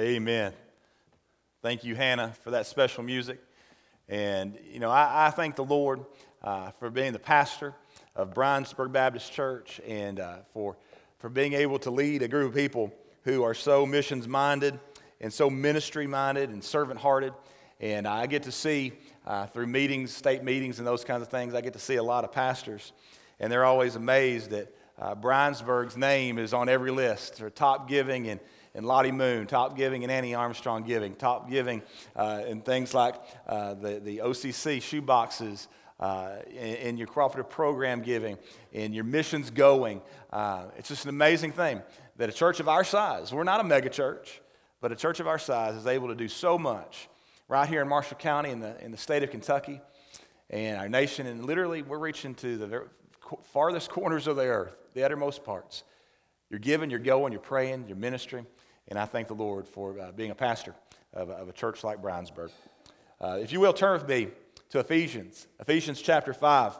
Amen. Thank you, Hannah, for that special music. And, you know, I, I thank the Lord uh, for being the pastor of Briensburg Baptist Church and uh, for, for being able to lead a group of people who are so missions minded and so ministry minded and servant hearted. And I get to see uh, through meetings, state meetings, and those kinds of things, I get to see a lot of pastors. And they're always amazed that uh, Briensburg's name is on every list, or top giving and, and Lottie Moon, top giving and Annie Armstrong giving, top giving, uh, and things like uh, the, the OCC shoe boxes, uh, in, your cooperative program giving, in your missions going. Uh, it's just an amazing thing that a church of our size, we're not a mega church, but a church of our size is able to do so much right here in Marshall County in the, in the state of Kentucky and our nation. And literally, we're reaching to the farthest corners of the earth, the uttermost parts. You're giving, you're going, you're praying, you're ministering. And I thank the Lord for uh, being a pastor of, of, a church like Briensburg. Uh, if you will, turn with me to Ephesians, Ephesians chapter 5.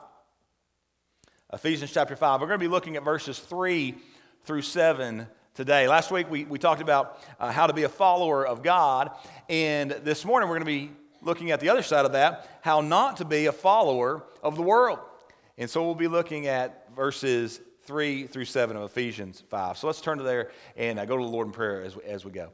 Ephesians chapter 5. We're going to be looking at verses 3 through 7 today. Last week we, we talked about uh, how to be a follower of God, and this morning we're going to be looking at the other side of that how not to be a follower of the world. And so we'll be looking at verses 3 through 7 of Ephesians 5. So let's turn to there and uh, go to the Lord in prayer as, as we go.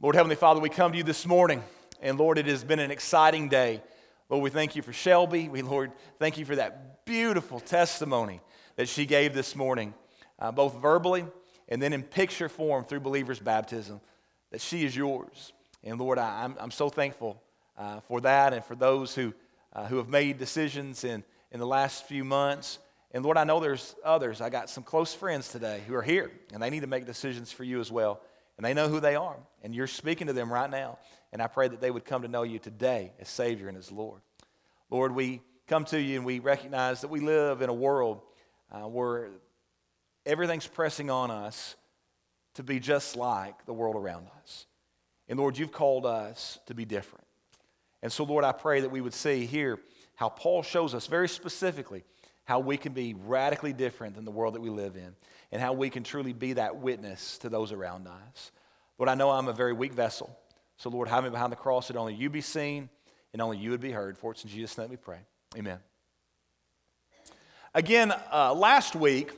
Lord Heavenly Father, we come to you this morning. And Lord, it has been an exciting day. Lord, we thank you for Shelby. We, Lord, thank you for that beautiful testimony that she gave this morning, uh, both verbally and then in picture form through believers' baptism, that she is yours. And Lord, I, am I'm, I'm so thankful uh, for that and for those who, uh, who have made decisions in, in the last few months. And Lord, I know there's others. I got some close friends today who are here, and they need to make decisions for you as well. And they know who they are, and you're speaking to them right now. And I pray that they would come to know you today as Savior and as Lord. Lord, we come to you and we recognize that we live in a world uh, where everything's pressing on us to be just like the world around us. And Lord, you've called us to be different. And so, Lord, I pray that we would see here how Paul shows us very specifically how we can be radically different than the world that we live in and how we can truly be that witness to those around us. Lord, I know I'm a very weak vessel. So, Lord, hide me behind the cross that only you be seen and only you would be heard. For it's in Jesus' name we pray. Amen. Again, uh, last week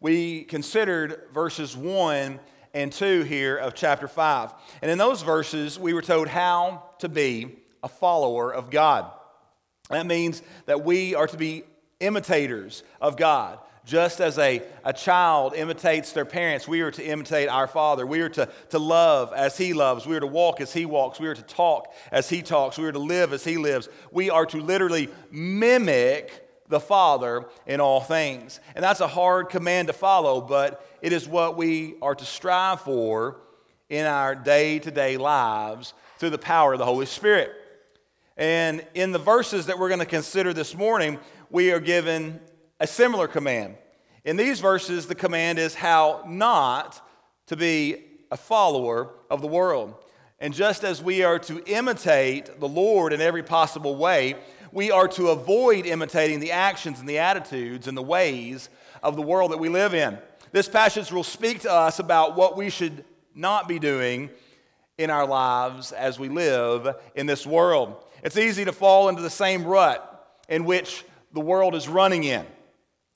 we considered verses 1 and 2 here of chapter 5. And in those verses, we were told how to be a follower of God. That means that we are to be imitators of God. Just as a, a child imitates their parents, we are to imitate our Father. We are to, to love as He loves. We are to walk as He walks. We are to talk as He talks. We are to live as He lives. We are to literally mimic the Father in all things. And that's a hard command to follow, but it is what we are to strive for in our day to day lives through the power of the Holy Spirit. And in the verses that we're going to consider this morning, we are given a similar command. In these verses, the command is how not to be a follower of the world. And just as we are to imitate the Lord in every possible way, we are to avoid imitating the actions and the attitudes and the ways of the world that we live in. This passage will speak to us about what we should not be doing in our lives as we live in this world. It's easy to fall into the same rut in which the world is running in.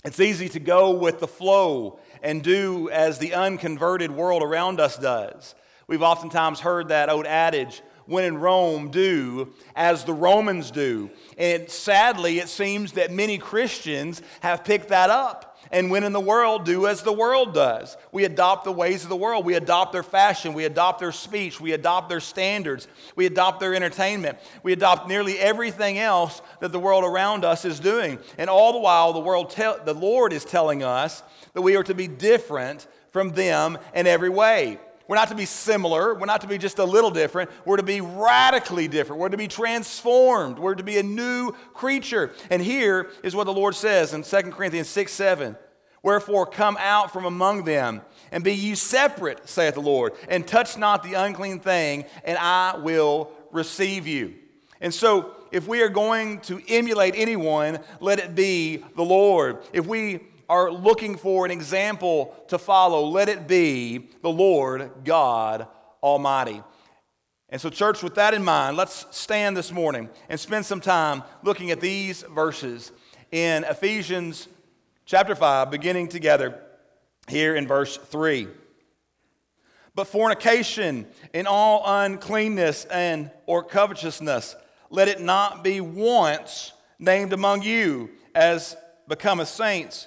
It's easy to go with the flow and do as the unconverted world around us does. We've oftentimes heard that old adage, when in Rome, do as the Romans do. And sadly, it seems that many Christians have picked that up and when in the world, do as the world does. We adopt the ways of the world. We adopt their fashion. We adopt their speech. We adopt their standards. We adopt their entertainment. We adopt nearly everything else that the world around us is doing. And all the while, the, world te- the Lord is telling us that we are to be different from them in every way. We're not to be similar. We're not to be just a little different. We're to be radically different. We're to be transformed. We're to be a new creature. And here is what the Lord says in 2 Corinthians 6 7. Wherefore, come out from among them, and be ye separate, saith the Lord, and touch not the unclean thing, and I will receive you. And so, if we are going to emulate anyone, let it be the Lord. If we are looking for an example to follow, let it be the Lord God Almighty. And so, church, with that in mind, let's stand this morning and spend some time looking at these verses in Ephesians chapter 5, beginning together here in verse 3. But fornication and all uncleanness and or covetousness, let it not be once named among you as becometh saints,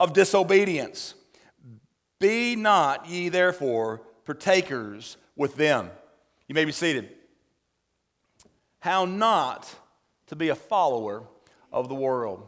of disobedience. Be not ye therefore partakers with them. You may be seated. How not to be a follower of the world.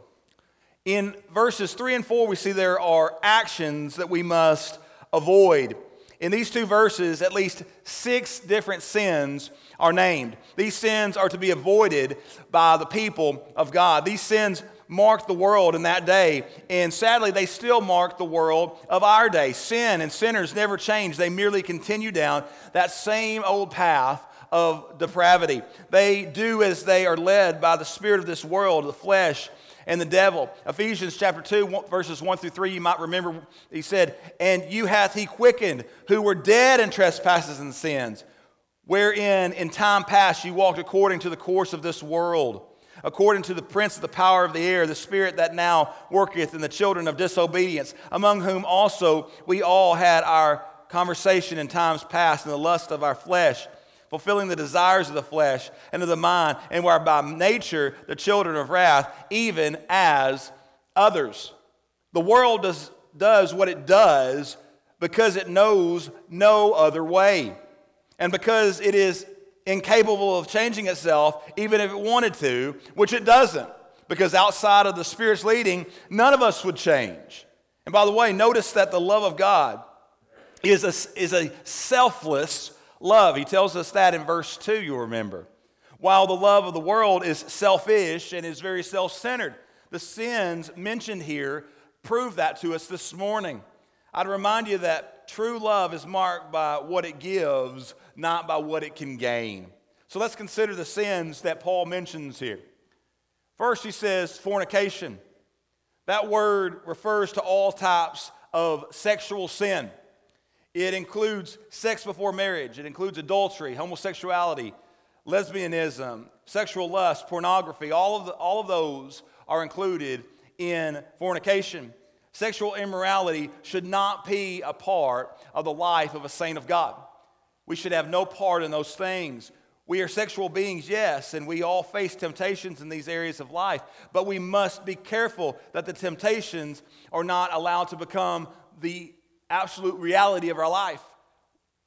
In verses 3 and 4, we see there are actions that we must avoid. In these two verses, at least six different sins are named. These sins are to be avoided by the people of God. These sins marked the world in that day, and sadly, they still mark the world of our day. Sin and sinners never change, they merely continue down that same old path of depravity. They do as they are led by the spirit of this world, the flesh, and the devil. Ephesians chapter 2, verses 1 through 3, you might remember he said, And you hath he quickened who were dead in trespasses and sins, wherein in time past you walked according to the course of this world according to the prince of the power of the air, the spirit that now worketh in the children of disobedience, among whom also we all had our conversation in times past in the lust of our flesh fulfilling the desires of the flesh and of the mind, and were by nature the children of wrath, even as others. The world does, does what it does because it knows no other way, and because it is incapable of changing itself, even if it wanted to, which it doesn't, because outside of the Spirit's leading, none of us would change. And by the way, notice that the love of God is a, is a selfless love. He tells us that in verse 2, you'll remember. While the love of the world is selfish and is very self centered, the sins mentioned here prove that to us this morning. I'd remind you that true love is marked by what it gives, not by what it can gain. So let's consider the sins that Paul mentions here. First, he says fornication. That word refers to all types of sexual sin. It includes sex before marriage, it includes adultery, homosexuality, lesbianism, sexual lust, pornography. All of, the, all of those are included in fornication. Sexual immorality should not be a part of the life of a saint of God. We should have no part in those things. We are sexual beings, yes, and we all face temptations in these areas of life, but we must be careful that the temptations are not allowed to become the absolute reality of our life,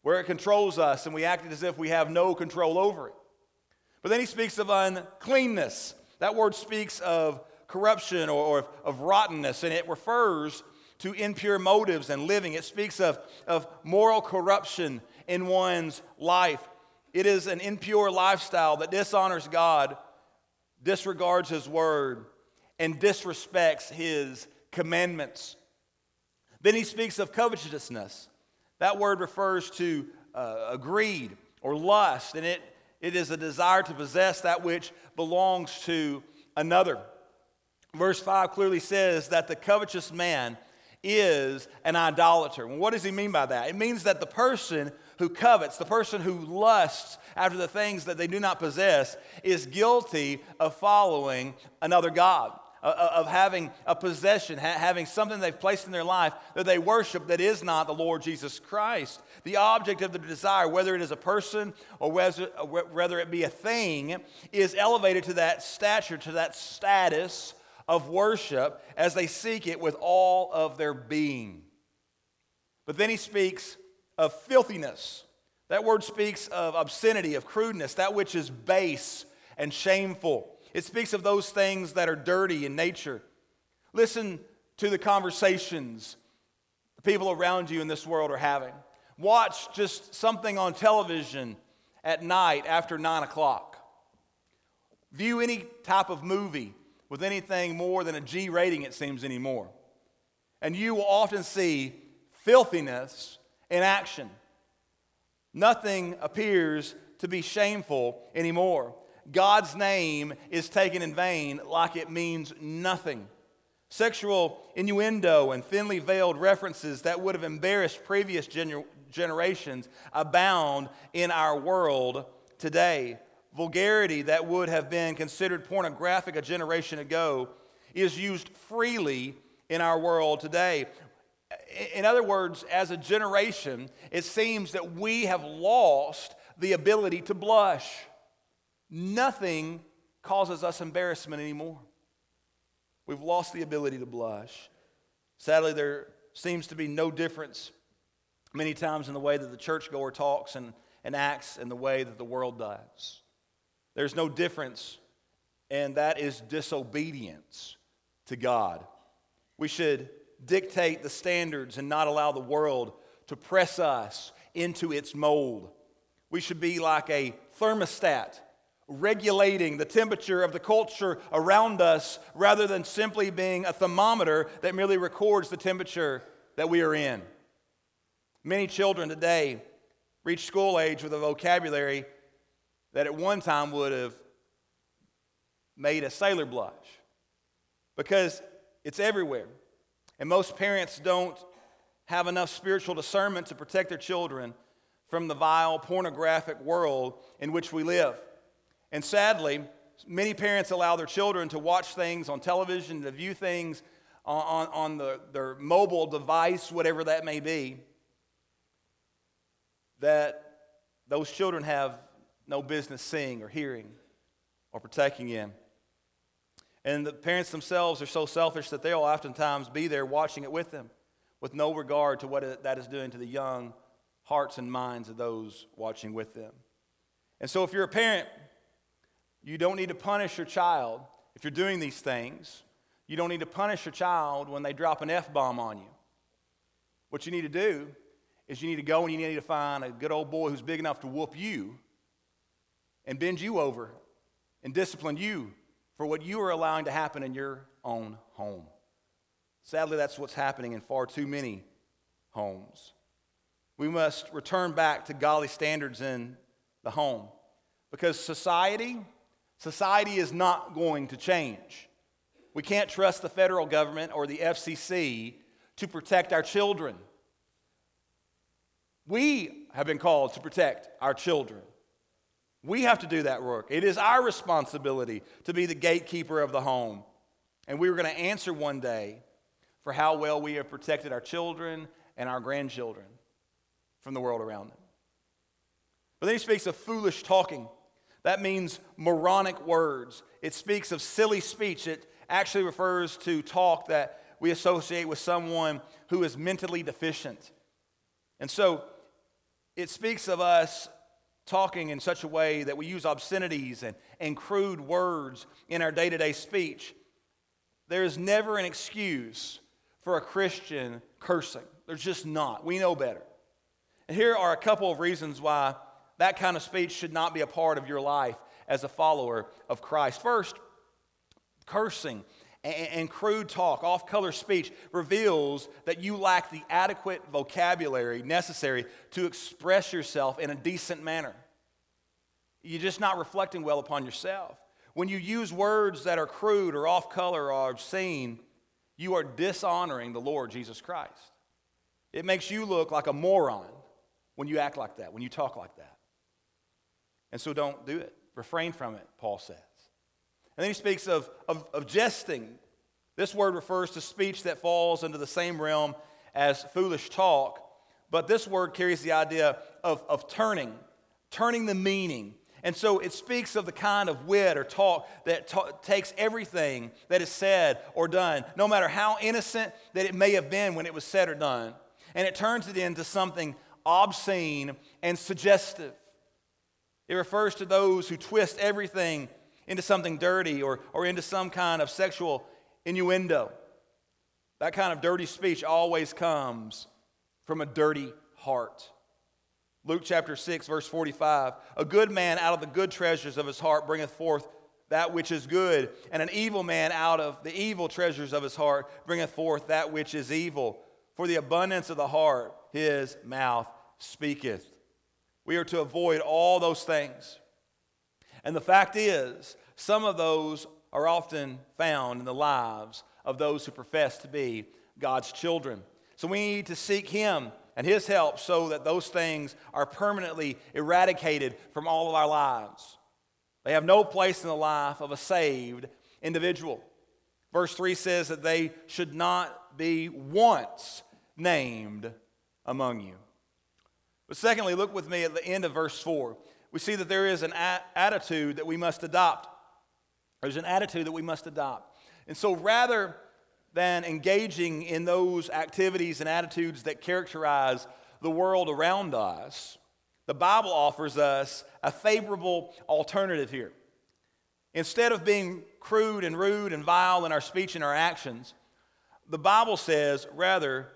where it controls us and we act as if we have no control over it. But then he speaks of uncleanness. That word speaks of corruption or, or of rottenness, and it refers to impure motives and living. It speaks of, of moral corruption in one's life. It is an impure lifestyle that dishonors God, disregards His word, and disrespects His commandments. Then he speaks of covetousness. That word refers to uh, greed or lust, and it, it is a desire to possess that which belongs to another. Verse 5 clearly says that the covetous man is an idolater. what does he mean by that? It means that the person who covets, the person who lusts after the things that they do not possess, is guilty of following another God. Of having a possession, having something they've placed in their life that they worship that is not the Lord Jesus Christ. The object of the desire, whether it is a person or whether it be a thing, is elevated to that stature, to that status of worship as they seek it with all of their being. But then he speaks of filthiness. That word speaks of obscenity, of crudeness, that which is base and shameful. It speaks of those things that are dirty in nature. Listen to the conversations the people around you in this world are having. Watch just something on television at night after 9 o'clock. View any type of movie with anything more than a G rating, it seems anymore. And you will often see filthiness in action. Nothing appears to be shameful anymore. God's name is taken in vain like it means nothing. Sexual innuendo and thinly veiled references that would have embarrassed previous gener- generations abound in our world today. Vulgarity that would have been considered pornographic a generation ago is used freely in our world today. In other words, as a generation, it seems that we have lost the ability to blush. Nothing causes us embarrassment anymore. We've lost the ability to blush. Sadly, there seems to be no difference many times in the way that the churchgoer talks and, and acts and the way that the world does. There's no difference, and that is disobedience to God. We should dictate the standards and not allow the world to press us into its mold. We should be like a thermostat regulating the temperature of the culture around us rather than simply being a thermometer that merely records the temperature that we are in. Many children today reach school age with a vocabulary that at one time would have made a sailor blush because it's everywhere. And most parents don't have enough spiritual discernment to protect their children from the vile pornographic world in which we live. And sadly, many parents allow their children to watch things on television, to view things on, on, the, their mobile device, whatever that may be, that those children have no business seeing or hearing or protecting in. And the parents themselves are so selfish that they'll oftentimes be there watching it with them with no regard to what that is doing to the young hearts and minds of those watching with them. And so, if you're a parent, you don't need to punish your child if you're doing these things. You don't need to punish your child when they drop an F bomb on you. What you need to do is you need to go and you need to find a good old boy who's big enough to whoop you and bend you over and discipline you for what you are allowing to happen in your own home. Sadly, that's what's happening in far too many homes. We must return back to godly standards in the home because society Society is not going to change. We can't trust the federal government or the FCC to protect our children. We have been called to protect our children. We have to do that work. It is our responsibility to be the gatekeeper of the home. And we are going to answer one day for how well we have protected our children and our grandchildren from the world around them. But then he speaks of foolish talking. That means moronic words. It speaks of silly speech. It actually refers to talk that we associate with someone who is mentally deficient. And so it speaks of us talking in such a way that we use obscenities and, and crude words in our day to day speech. There is never an excuse for a Christian cursing. There's just not. We know better. And here are a couple of reasons why that kind of speech should not be a part of your life as a follower of Christ. First, cursing and, crude talk, off color speech, reveals that you lack the adequate vocabulary necessary to express yourself in a decent manner. You're just not reflecting well upon yourself. When you use words that are crude or off color or obscene, you are dishonoring the Lord Jesus Christ. It makes you look like a moron when you act like that, when you talk like that. And so don't do it. Refrain from it, Paul says. And then he speaks of, of, of jesting. This word refers to speech that falls into the same realm as foolish talk, but this word carries the idea of, of turning, turning the meaning. And so it speaks of the kind of wit or talk that ta- takes everything that is said or done, no matter how innocent that it may have been when it was said or done, and it turns it into something obscene and suggestive. It refers to those who twist everything into something dirty or, or into some kind of sexual innuendo. That kind of dirty speech always comes from a dirty heart. Luke chapter 6, verse 45 A good man out of the good treasures of his heart bringeth forth that which is good, and an evil man out of the evil treasures of his heart bringeth forth that which is evil. For the abundance of the heart, his mouth speaketh. We are to avoid all those things. And the fact is, some of those are often found in the lives of those who profess to be God's children. So we need to seek Him and His help so that those things are permanently eradicated from all of our lives. They have no place in the life of a saved individual. Verse 3 says that they should not be once named among you. But secondly, look with me at the end of verse 4. We see that there is an attitude that we must adopt. There's an attitude that we must adopt. And so rather than engaging in those activities and attitudes that characterize the world around us, the Bible offers us a favorable alternative here. Instead of being crude and rude and vile in our speech and our actions, the Bible says, rather,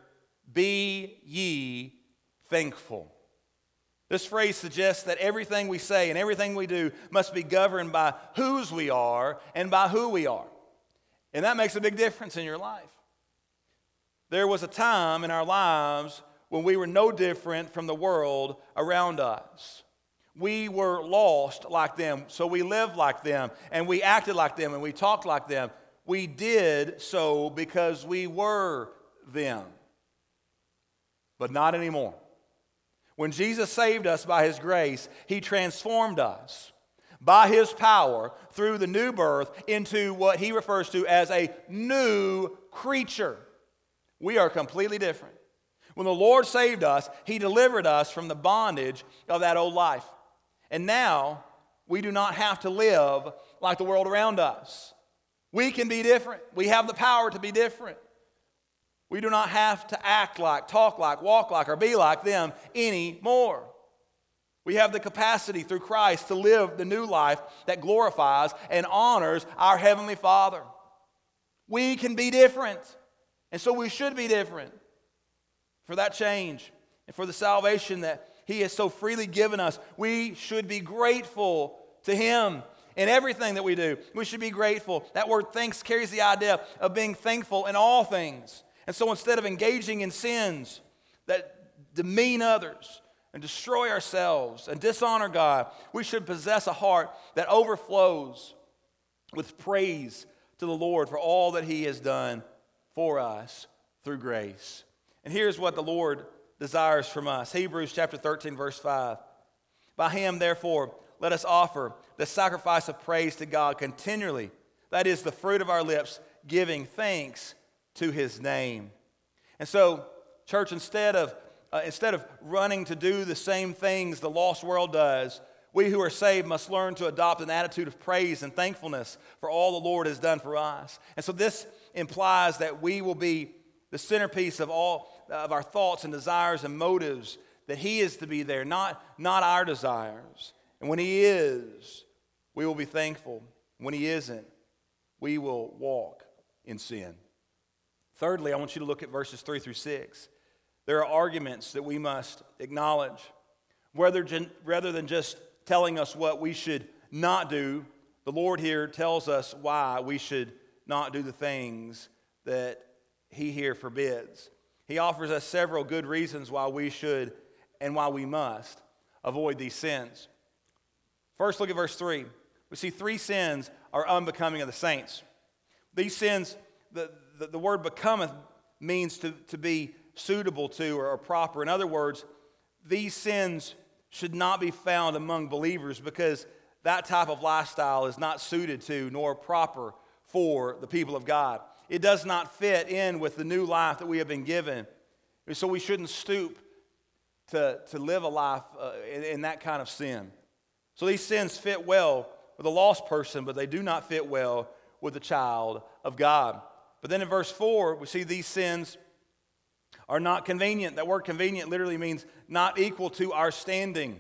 be ye thankful. This phrase suggests that everything we say and everything we do must be governed by whose we are and by who we are. And that makes a big difference in your life. There was a time in our lives when we were no different from the world around us. We were lost like them, so we lived like them, and we acted like them, and we talked like them. We did so because we were them. But not anymore. When Jesus saved us by his grace, he transformed us by his power through the new birth into what he refers to as a new creature. We are completely different. When the Lord saved us, he delivered us from the bondage of that old life. And now we do not have to live like the world around us. We can be different. We have the power to be different. We do not have to act like, talk like, walk like, or be like them anymore. We have the capacity through Christ to live the new life that glorifies and honors our Heavenly Father. We can be different, and so we should be different for that change and for the salvation that He has so freely given us. We should be grateful to Him in everything that we do. We should be grateful. That word thanks carries the idea of being thankful in all things. And so instead of engaging in sins that demean others and destroy ourselves and dishonor God, we should possess a heart that overflows with praise to the Lord for all that He has done for us through grace. And here's what the Lord desires from us Hebrews chapter 13, verse 5. By Him, therefore, let us offer the sacrifice of praise to God continually. That is the fruit of our lips, giving thanks to his name. And so, church, instead of, uh, instead of running to do the same things the lost world does, we who are saved must learn to adopt an attitude of praise and thankfulness for all the Lord has done for us. And so, this implies that we will be the centerpiece of all of our thoughts and desires and motives, that He is to be there, not, not our desires. And when He is, we will be thankful. When He isn't, we will walk in sin. Thirdly, I want you to look at verses 3 through 6. There are arguments that we must acknowledge. Rather, rather than just telling us what we should not do, the Lord here tells us why we should not do the things that He here forbids. He offers us several good reasons why we should and why we must avoid these sins. First, look at verse 3. We see three sins are unbecoming of the saints. These sins, the, the, the word becometh means to, to be suitable to or, or proper. In other words, these sins should not be found among believers because that type of lifestyle is not suited to nor proper for the people of God. It does not fit in with the new life that we have been given. So we shouldn't stoop to, to live a life uh, in, in that kind of sin. So these sins fit well with a lost person, but they do not fit well with the child of God. But then in verse 4, we see these sins are not convenient. That word convenient literally means not equal to our standing.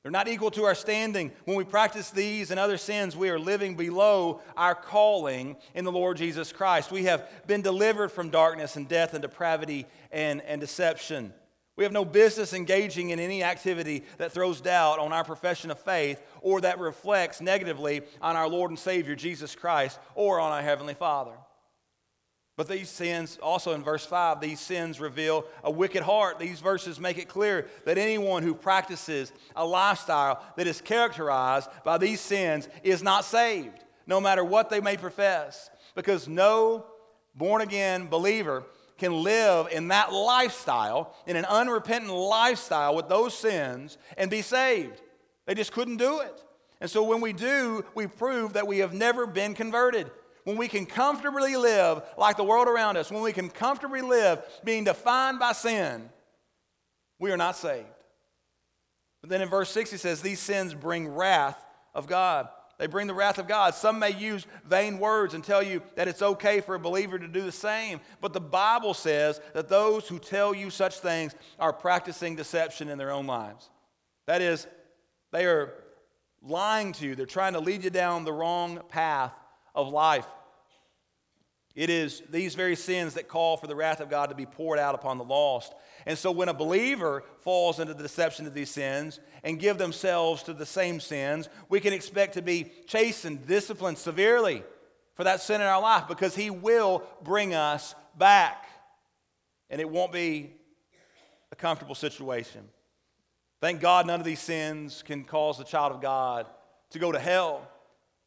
They're not equal to our standing. When we practice these and other sins, we are living below our calling in the Lord Jesus Christ. We have been delivered from darkness and death and depravity and, and deception. We have no business engaging in any activity that throws doubt on our profession of faith or that reflects negatively on our Lord and Savior Jesus Christ or on our Heavenly Father. But these sins, also in verse 5, these sins reveal a wicked heart. These verses make it clear that anyone who practices a lifestyle that is characterized by these sins is not saved, no matter what they may profess. Because no born again believer can live in that lifestyle, in an unrepentant lifestyle with those sins, and be saved. They just couldn't do it. And so when we do, we prove that we have never been converted when we can comfortably live like the world around us, when we can comfortably live being defined by sin, we are not saved. But then in verse 6, he says, These sins bring wrath of God. They bring the wrath of God. Some may use vain words and tell you that it's okay for a believer to do the same. But the Bible says that those who tell you such things are practicing deception in their own lives. That is, they are lying to you, they're trying to lead you down the wrong path of life. It is these very sins that call for the wrath of God to be poured out upon the lost. And so when a believer falls into the deception of these sins and give themselves to the same sins, we can expect to be chastened, disciplined severely for that sin in our life because he will bring us back. And it won't be a comfortable situation. Thank God none of these sins can cause the child of God to go to hell.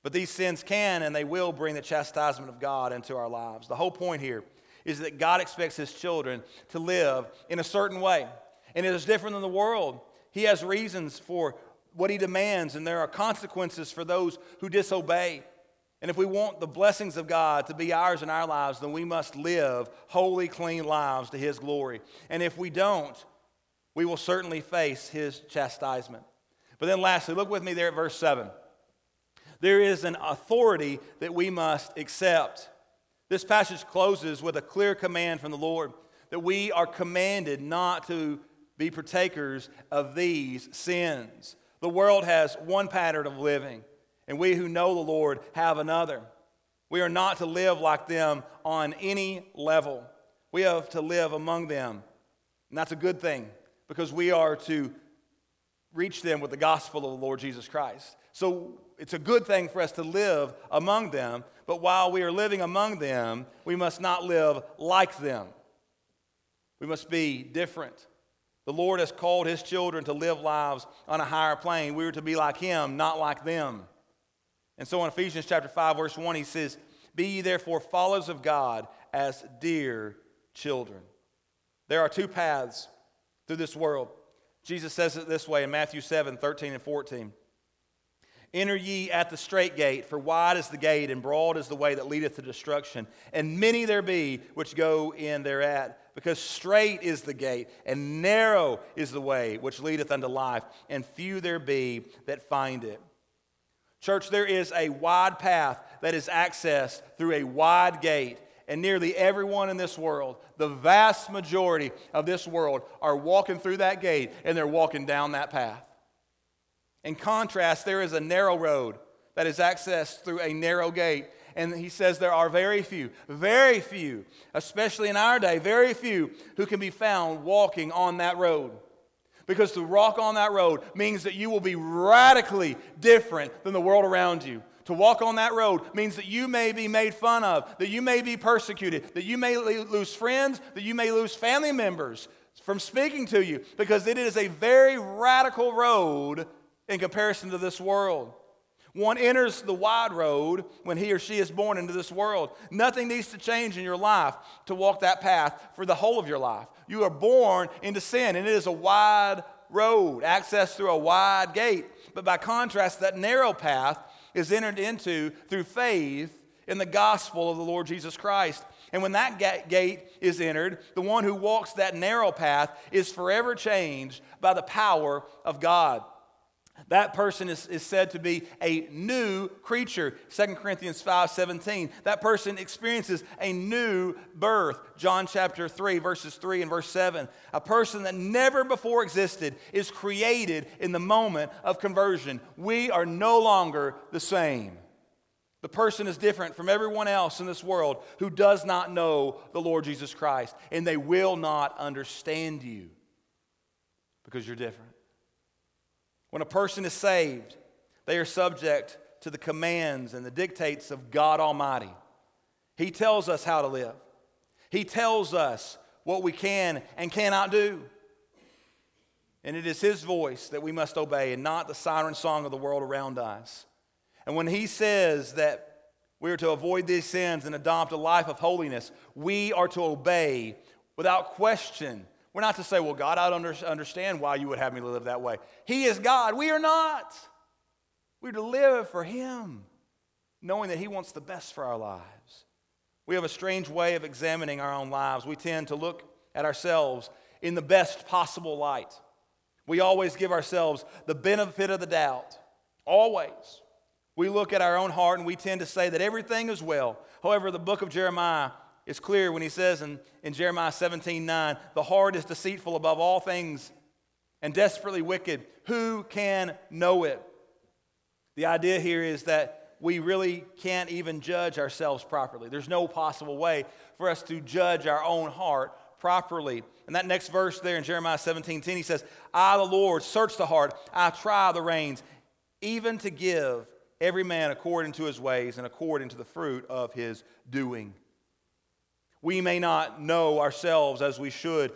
But these sins can and they will bring the chastisement of God into our lives. The whole point here is that God expects his children to live in a certain way. And it is different than the world. He has reasons for what he demands, and there are consequences for those who disobey. And if we want the blessings of God to be ours in our lives, then we must live holy, clean lives to his glory. And if we don't, we will certainly face his chastisement. But then, lastly, look with me there at verse 7. There is an authority that we must accept. This passage closes with a clear command from the Lord that we are commanded not to be partakers of these sins. The world has one pattern of living, and we who know the Lord have another. We are not to live like them on any level. We have to live among them. And that's a good thing because we are to reach them with the gospel of the Lord Jesus Christ. So it's a good thing for us to live among them, but while we are living among them, we must not live like them. We must be different. The Lord has called his children to live lives on a higher plane. We are to be like him, not like them. And so in Ephesians chapter 5 verse 1 he says, "Be ye therefore followers of God as dear children." There are two paths through this world. Jesus says it this way in Matthew 7, 13 and 14. Enter ye at the strait gate, for wide is the gate, and broad is the way that leadeth to destruction. And many there be which go in thereat. Because strait is the gate, and narrow is the way which leadeth unto life, and few there be that find it. Church, there is a wide path that is accessed through a wide gate. And nearly everyone in this world, the vast majority of this world, are walking through that gate and they're walking down that path. In contrast, there is a narrow road that is accessed through a narrow gate. And he says there are very few, very few, especially in our day, very few who can be found walking on that road. Because to walk on that road means that you will be radically different than the world around you. To walk on that road means that you may be made fun of, that you may be persecuted, that you may lose friends, that you may lose family members from speaking to you, because it is a very radical road in comparison to this world. One enters the wide road when he or she is born into this world. Nothing needs to change in your life to walk that path for the whole of your life. You are born into sin, and it is a wide road, access through a wide gate. But by contrast, that narrow path is entered into through faith in the gospel of the Lord Jesus Christ. And when that gate is entered, the one who walks that narrow path is forever changed by the power of God. That person is, is said to be a new creature. 2 Corinthians 5 17. That person experiences a new birth. John chapter 3, verses 3 and verse 7. A person that never before existed is created in the moment of conversion. We are no longer the same. The person is different from everyone else in this world who does not know the Lord Jesus Christ, and they will not understand you because you're different. When a person is saved, they are subject to the commands and the dictates of God Almighty. He tells us how to live, He tells us what we can and cannot do. And it is His voice that we must obey and not the siren song of the world around us. And when He says that we are to avoid these sins and adopt a life of holiness, we are to obey without question we're not to say, well, God, I don't understand why you would have me live that way. He is God. We are not. We're to live for Him, knowing that He wants the best for our lives. We have a strange way of examining our own lives. We tend to look at ourselves in the best possible light. We always give ourselves the benefit of the doubt. Always. We look at our own heart and we tend to say that everything is well. However, the book of Jeremiah it's clear when he says in, in Jeremiah 17 9, the heart is deceitful above all things and desperately wicked. Who can know it? The idea here is that we really can't even judge ourselves properly. There's no possible way for us to judge our own heart properly. And that next verse there in Jeremiah 17 10, he says, I, the Lord, search the heart, I try the reins, even to give every man according to his ways and according to the fruit of his doing. We may not know ourselves as we should,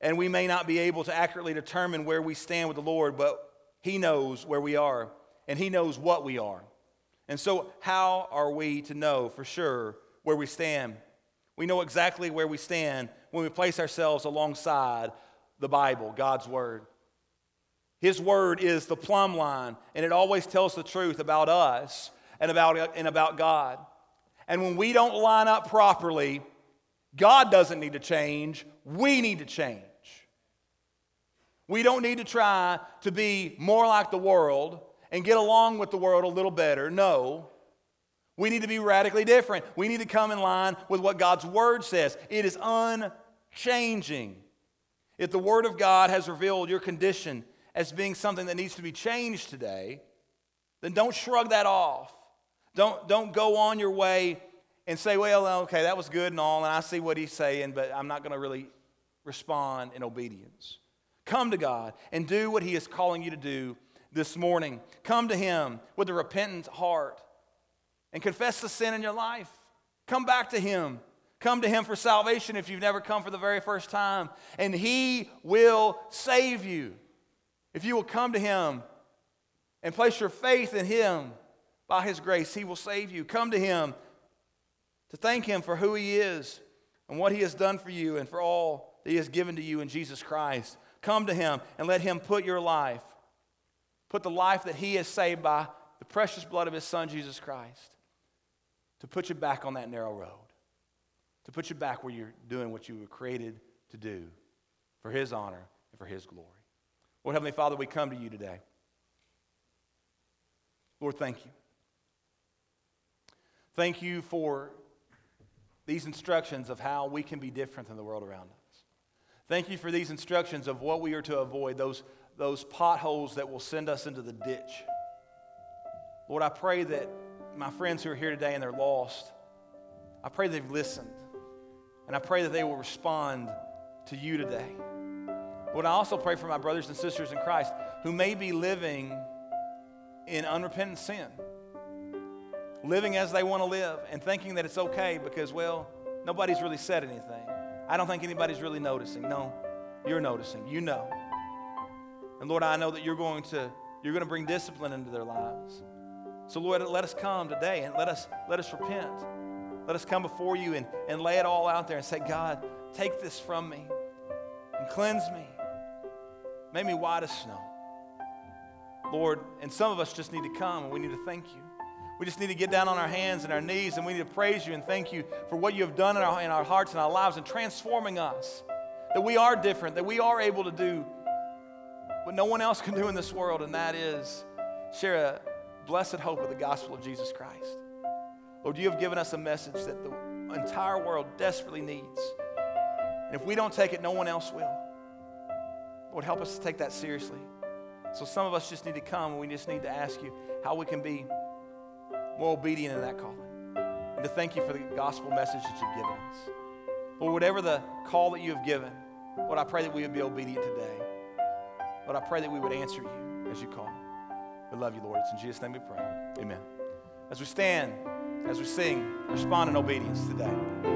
and we may not be able to accurately determine where we stand with the Lord, but He knows where we are, and He knows what we are. And so, how are we to know for sure where we stand? We know exactly where we stand when we place ourselves alongside the Bible, God's Word. His Word is the plumb line, and it always tells the truth about us and about, and about God. And when we don't line up properly, God doesn't need to change, we need to change. We don't need to try to be more like the world and get along with the world a little better. No. We need to be radically different. We need to come in line with what God's Word says. It is unchanging. If the Word of God has revealed your condition as being something that needs to be changed today, then don't shrug that off. Don't, don't go on your way and say, well, okay, that was good and all, and I see what he's saying, but I'm not going to really respond in obedience. Come to God and do what he is calling you to do this morning. Come to him with a repentant heart and confess the sin in your life. Come back to him. Come to him for salvation if you've never come for the very first time, and he will save you. If you will come to him and place your faith in him by his grace, he will save you. Come to him to thank Him for who He is and what He has done for you and for all that He has given to you in Jesus Christ. Come to Him and let Him put your life, put the life that He has saved by the precious blood of His Son, Jesus Christ, to put you back on that narrow road, to put you back where you're doing what you were created to do for His honor and for His glory. Lord Heavenly Father, we come to you today. Lord, thank you. Thank you for these instructions of how we can be different than the world around us. Thank you for these instructions of what we are to avoid, those, those potholes that will send us into the ditch. Lord, I pray that my friends who are here today and they're lost, I pray they've listened. And I pray that they will respond to you today. Lord, I also pray for my brothers and sisters in Christ who may be living in unrepentant sin living as they want to live and thinking that it's okay because, well, nobody's really said anything. I don't think anybody's really noticing. No, you're noticing. You know. And Lord, I know that you're going to you're going to bring discipline into their lives. So Lord, let us come today and let us let us repent. Let us come before you and, and lay it all out there and say, God, take this from me and cleanse me. Make me white as snow. Lord, and some of us just need to come and we need to thank you. We just need to get down on our hands and our knees and we need to praise you and thank you for what you have done in our, in our hearts and our lives and transforming us. That we are different, that we are able to do what no one else can do in this world, and that is share a blessed hope of the gospel of Jesus Christ. Lord, you have given us a message that the entire world desperately needs. And if we don't take it, no one else will. Lord, help us to take that seriously. So some of us just need to come and we just need to ask you how we can be more obedient in that calling. And to thank you for the gospel message that you've given us. Lord, whatever the call that you have given, Lord, I pray that we would be obedient today. Lord, I pray that we would answer you as you call. We love you, Lord. It's in Jesus' name we pray. Amen. As we stand, as we sing, respond in obedience today.